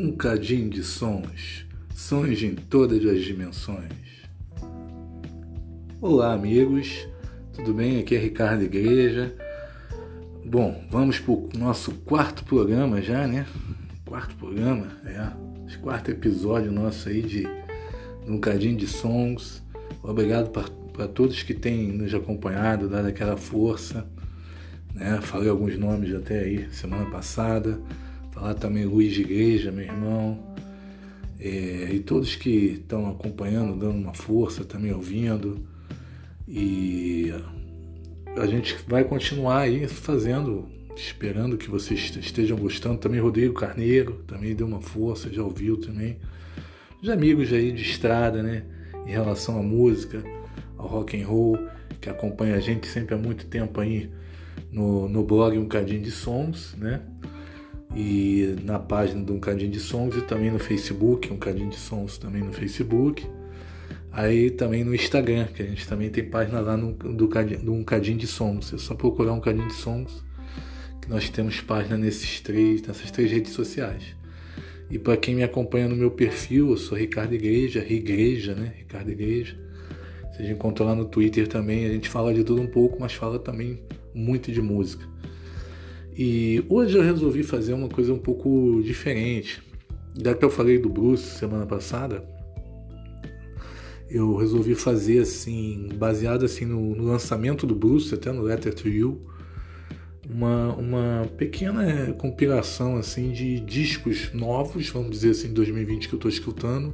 um cadinho de sons, sons em todas as dimensões. Olá, amigos, tudo bem? Aqui é Ricardo Igreja. Bom, vamos para o nosso quarto programa já, né? Quarto programa, é. Quarto episódio nosso aí de um cadinho de sons. Obrigado para todos que têm nos acompanhado, dado aquela força. Né? Falei alguns nomes até aí semana passada. Falar também Luiz de Igreja, meu irmão. É, e todos que estão acompanhando, dando uma força, também ouvindo. E a gente vai continuar aí fazendo, esperando que vocês estejam gostando. Também Rodrigo Carneiro, também deu uma força, já ouviu também. Os amigos aí de estrada, né? Em relação à música, ao rock and roll, que acompanha a gente sempre há muito tempo aí no, no blog Um Cadinho de Sons, né? E na página do Um Cadinho de Sons e também no Facebook, Um Cadinho de Sons também no Facebook. Aí também no Instagram, que a gente também tem página lá no, do, do Um Cadinho de Sons. É só procurar Um Cadinho de Sons, que nós temos página nesses três, nessas três redes sociais. E para quem me acompanha no meu perfil, eu sou Ricardo Igreja, Igreja, né? Ricardo Igreja. Vocês encontram lá no Twitter também. A gente fala de tudo um pouco, mas fala também muito de música. E hoje eu resolvi fazer uma coisa um pouco diferente. Já que eu falei do Bruce semana passada, eu resolvi fazer assim, baseado assim no, no lançamento do Bruce, até no Letter to You, uma, uma pequena compilação assim de discos novos, vamos dizer assim, 2020 que eu estou escutando,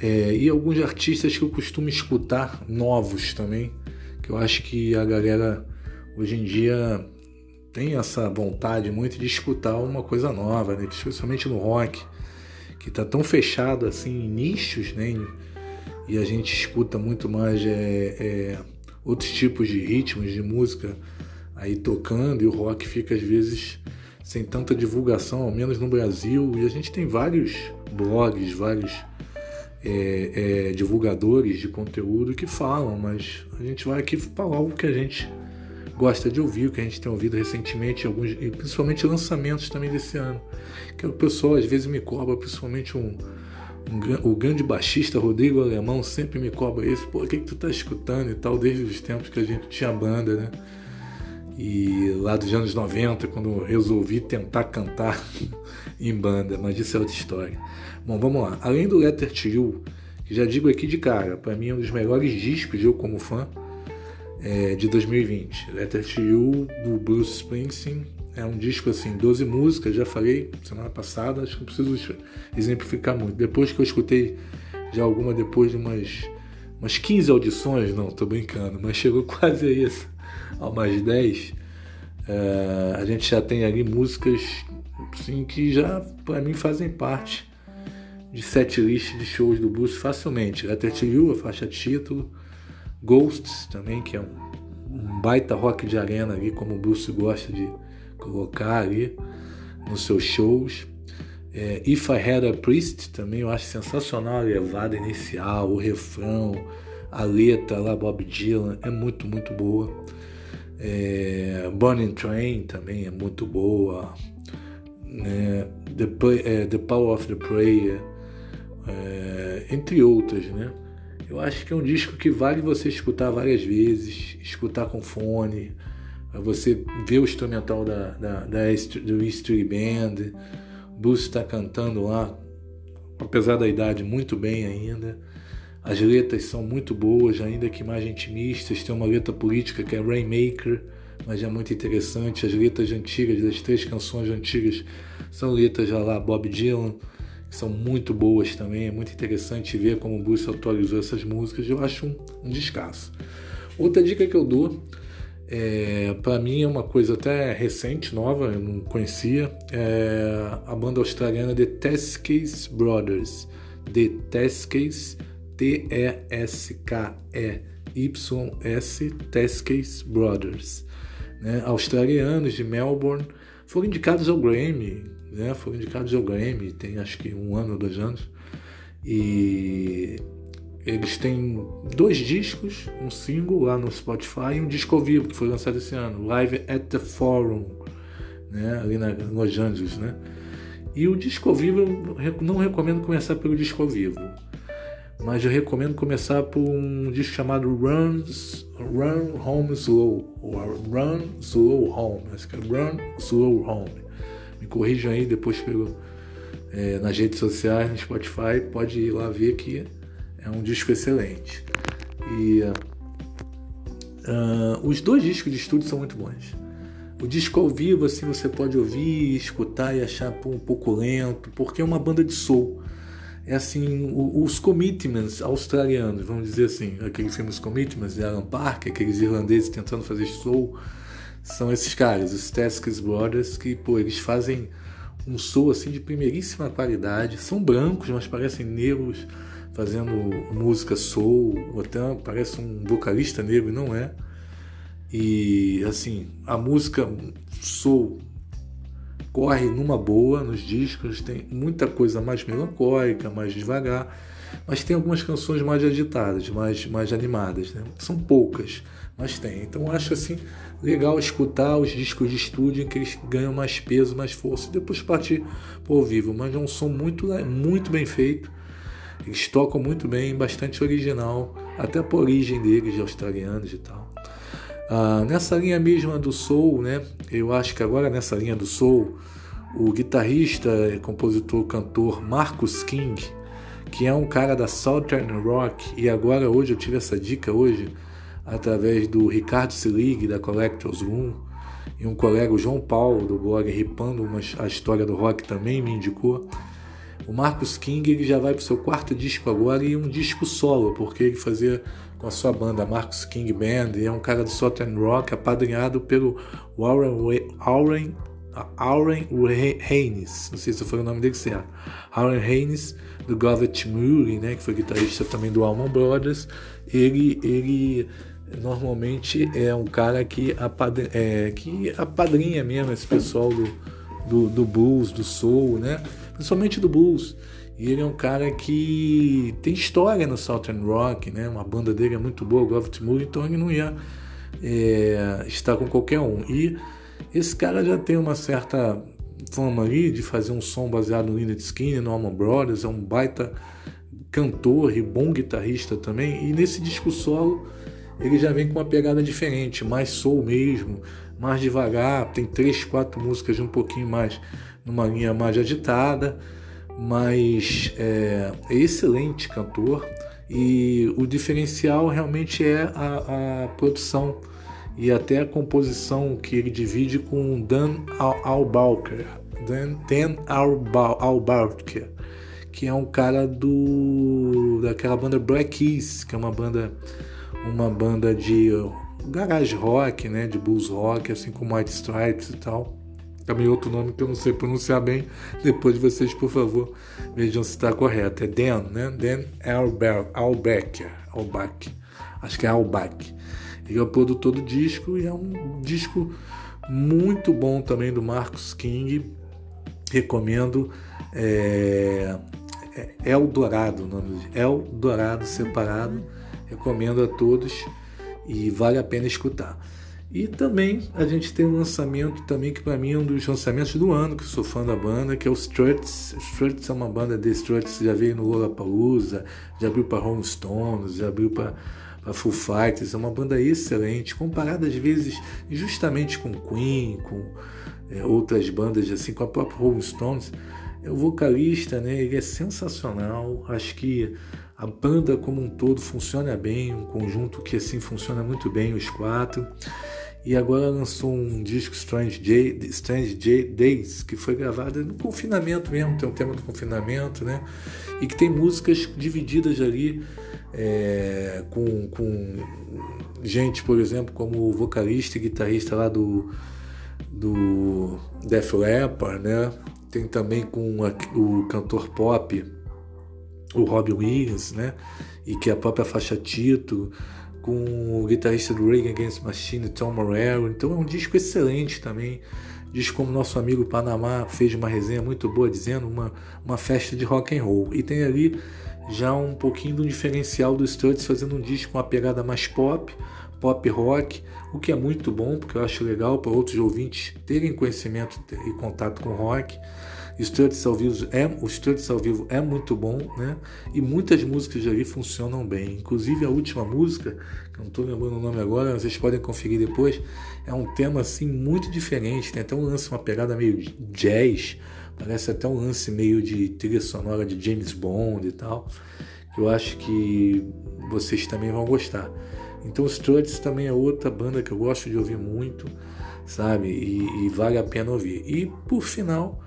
é, e alguns artistas que eu costumo escutar novos também, que eu acho que a galera hoje em dia tem essa vontade muito de escutar uma coisa nova, né? especialmente no rock, que está tão fechado assim em nichos, né? e a gente escuta muito mais é, é, outros tipos de ritmos de música aí tocando e o rock fica às vezes sem tanta divulgação, ao menos no Brasil. E a gente tem vários blogs, vários é, é, divulgadores de conteúdo que falam, mas a gente vai aqui falar o que a gente gosta de ouvir, o que a gente tem ouvido recentemente, alguns, e principalmente lançamentos também desse ano. Que o pessoal às vezes me cobra, principalmente um o grande baixista Rodrigo Alemão sempre me cobra isso, pô, o que, que tu tá escutando e tal, desde os tempos que a gente tinha banda, né? E lá dos anos 90, quando resolvi tentar cantar em banda, mas isso é outra história. Bom, vamos lá. Além do Letter to You, que já digo aqui de cara, para mim é um dos melhores discos, eu como fã, é, de 2020. Letter to You, do Bruce Springsteen, é um disco assim, 12 músicas, já falei semana passada, acho que não preciso exemplificar muito. Depois que eu escutei já alguma, depois de umas, umas 15 audições, não, tô brincando, mas chegou quase a isso, a umas 10, é, a gente já tem ali músicas assim, que já para mim fazem parte de set list de shows do Bruce facilmente. Letter to You, a faixa título, Ghosts também, que é um, um baita rock de arena ali, como o Bruce gosta de colocar ali nos seus shows. É, If I Had a Priest também eu acho sensacional a levada inicial, o refrão, a letra lá, Bob Dylan, é muito, muito boa. É, Burning Train também é muito boa. Né? The, é, the Power of the Prayer, é, entre outras, né? Eu acho que é um disco que vale você escutar várias vezes, escutar com fone, você vê o instrumental da, da, da do History Band, Bruce está cantando lá, apesar da idade, muito bem ainda. As letras são muito boas, ainda que mais intimistas. Tem uma letra política que é Rainmaker, mas é muito interessante. As letras antigas, das três canções antigas, são letras já lá, Bob Dylan, que são muito boas também. É muito interessante ver como o Bruce atualizou essas músicas. Eu acho um, um descasso. Outra dica que eu dou é, para mim é uma coisa até recente, nova, eu não conhecia. É a banda australiana The Teskes Brothers. The Teskes, T-E-S-K-E-Y-S, Teskes Brothers. Né? Australianos de Melbourne. Foram indicados ao Grammy, né? Foram indicados ao Grammy, tem acho que um ano ou dois anos. E eles têm dois discos, um single lá no Spotify e um disco ao vivo que foi lançado esse ano, Live at the Forum, né, ali na, Los Angeles, né? E o disco ao vivo eu não recomendo começar pelo disco ao vivo, mas eu recomendo começar por um disco chamado Run, Run Home Slow, ou Run Slow Home, acho que é Run Slow Home. Me corrijam aí depois pelo, é, nas redes sociais, no Spotify, pode ir lá ver que é um disco excelente. E uh, os dois discos de estúdio são muito bons. O disco ao vivo, assim, você pode ouvir, escutar e achar um pouco lento, porque é uma banda de soul. É assim, os Commitments australianos, vamos dizer assim, aqueles filmes Commitments de Alan Parker, aqueles irlandeses tentando fazer soul, são esses caras, os Teskis Brothers, que, pô, eles fazem um soul, assim, de primeiríssima qualidade. São brancos, mas parecem negros fazendo música soul, ou até parece um vocalista negro, não é. E assim, a música soul corre numa boa nos discos, tem muita coisa mais melancólica, mais devagar, mas tem algumas canções mais agitadas, mais, mais animadas. Né? São poucas, mas tem. Então acho assim legal escutar os discos de estúdio em que eles ganham mais peso, mais força, e depois partir para o vivo. Mas é um som muito, muito bem feito. Eles tocam muito bem, bastante original, até por origem deles, de australianos e tal. Ah, nessa linha mesma do soul, né? Eu acho que agora nessa linha do soul, o guitarrista, compositor, cantor Marcus King, que é um cara da Southern Rock, e agora hoje eu tive essa dica hoje através do Ricardo Selig da Collectors Room e um colega o João Paulo do blog Ripando uma, a história do rock também me indicou. O Marcus King ele já vai para o seu quarto disco agora e um disco solo, porque ele fazia com a sua banda Marcus King Band e é um cara do Southern Rock apadrinhado pelo Warren, Warren, Warren Haynes, não sei se foi o nome dele certo, Warren Haynes do Govett Murray, né, que foi guitarrista também do Allman Brothers, ele, ele normalmente é um cara que, apadrinha, é, que apadrinha mesmo esse pessoal do, do, do blues, do soul, né, principalmente do blues. E ele é um cara que tem história no Southern Rock, né? Uma banda dele é muito boa, Gov't Moore, então ele não ia é, estar com qualquer um. E esse cara já tem uma certa fama ali de fazer um som baseado no Lynyrd Skinner, no Allman Brothers, é um baita cantor e bom guitarrista também. E nesse disco solo ele já vem com uma pegada diferente, mais soul mesmo, mais devagar, tem três, quatro músicas um pouquinho mais numa linha mais agitada mas é, é excelente cantor e o diferencial realmente é a, a, produção e até a composição que ele divide com Dan Albalker, Dan, Dan Albalker, que é um cara do daquela banda Black Keys, que é uma banda uma banda de garage rock, né, de blues rock, assim como White Stripes e tal também outro nome que eu não sei pronunciar bem. Depois de vocês, por favor, vejam se está correto. É Dan, né? Dan Albecker. Albeck. Acho que é Albeck. Ele é o produtor do disco e é um disco muito bom também do Marcos King. Recomendo. É, é Eldorado, o nome Eldorado separado. Recomendo a todos e vale a pena escutar. E também a gente tem um lançamento também que para mim é um dos lançamentos do ano, que sou fã da banda, que é o Struts. Struts é uma banda de Struts, já veio no Lollapalooza, já abriu para Rolling Stones, já abriu para Full Fighters, é uma banda excelente, comparada às vezes justamente com Queen, com é, outras bandas assim, com a própria Rolling Stones. É, o vocalista, né, ele é sensacional, acho que a banda como um todo funciona bem, um conjunto que assim funciona muito bem, os quatro. E agora lançou um disco Strange, J, Strange J Days, que foi gravado no confinamento mesmo, tem um tema do confinamento, né? E que tem músicas divididas ali é, com, com gente, por exemplo, como o vocalista e guitarrista lá do, do Def Leppard, né? Tem também com a, o cantor pop o Robbie Williams, né? E que é a própria faixa título, com o guitarrista do Reagan Against Machine, Tom Morello. Então é um disco excelente também. Disco como nosso amigo Panamá fez uma resenha muito boa, dizendo uma, uma festa de rock and roll. E tem ali já um pouquinho do diferencial do Struts fazendo um disco com uma pegada mais pop, pop rock, o que é muito bom, porque eu acho legal para outros ouvintes terem conhecimento e contato com rock. Struts ao vivo é, o Struts ao vivo é muito bom, né? E muitas músicas ali funcionam bem. Inclusive a última música, que eu não estou lembrando o nome agora, vocês podem conferir depois, é um tema assim muito diferente, tem até um lance, uma pegada meio jazz, parece até um lance meio de trilha sonora de James Bond e tal. Eu acho que vocês também vão gostar. Então, Struts também é outra banda que eu gosto de ouvir muito, sabe? E, e vale a pena ouvir. E por final,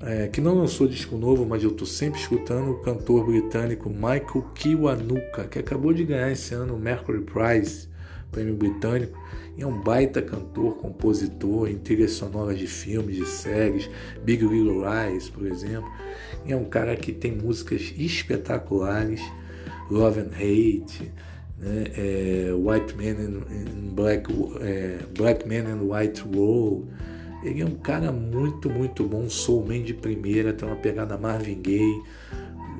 é, que não lançou disco novo, mas eu estou sempre escutando o cantor britânico Michael Kiwanuka, que acabou de ganhar esse ano o Mercury Prize, prêmio britânico, e é um baita cantor, compositor em trilhas sonoras de filmes, de séries, Big Little Lies, por exemplo. E é um cara que tem músicas espetaculares, Love and Hate, né? É, White Man and Black, é, Black Man and White World ele é um cara muito, muito bom, soulman de primeira, tem uma pegada Marvin Gaye,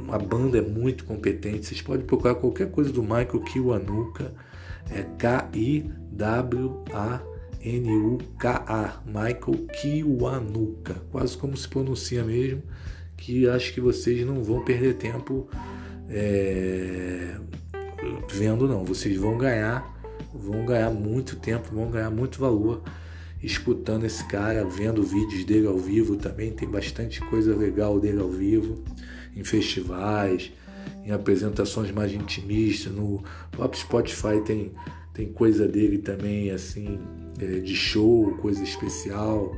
a banda é muito competente. Vocês podem procurar qualquer coisa do Michael Kiwanuka, é K-I-W-A-N-U-K-A, Michael Kiwanuka, quase como se pronuncia mesmo, que acho que vocês não vão perder tempo é, vendo não, vocês vão ganhar, vão ganhar muito tempo, vão ganhar muito valor escutando esse cara, vendo vídeos dele ao vivo também. Tem bastante coisa legal dele ao vivo, em festivais, em apresentações mais intimistas. No próprio Spotify tem, tem coisa dele também, assim, é, de show, coisa especial.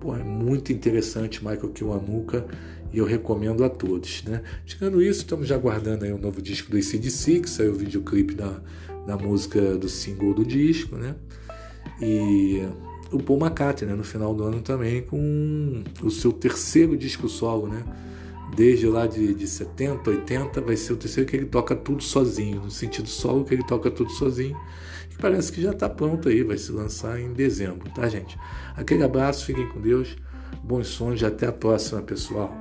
Pô, é muito interessante Michael Kiwanuka e eu recomendo a todos. Né? Tirando isso, estamos já aguardando aí um novo disco do ACDC, que saiu o videoclipe da, da música do single do disco, né? E o Paul McCartney, né, no final do ano também, com o seu terceiro disco solo, né? Desde lá de, de 70, 80, vai ser o terceiro que ele toca tudo sozinho, no sentido solo que ele toca tudo sozinho. E parece que já está pronto aí, vai se lançar em dezembro, tá, gente? Aquele abraço, fiquem com Deus, bons sonhos e até a próxima, pessoal.